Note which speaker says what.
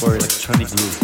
Speaker 1: for Electronic Groove.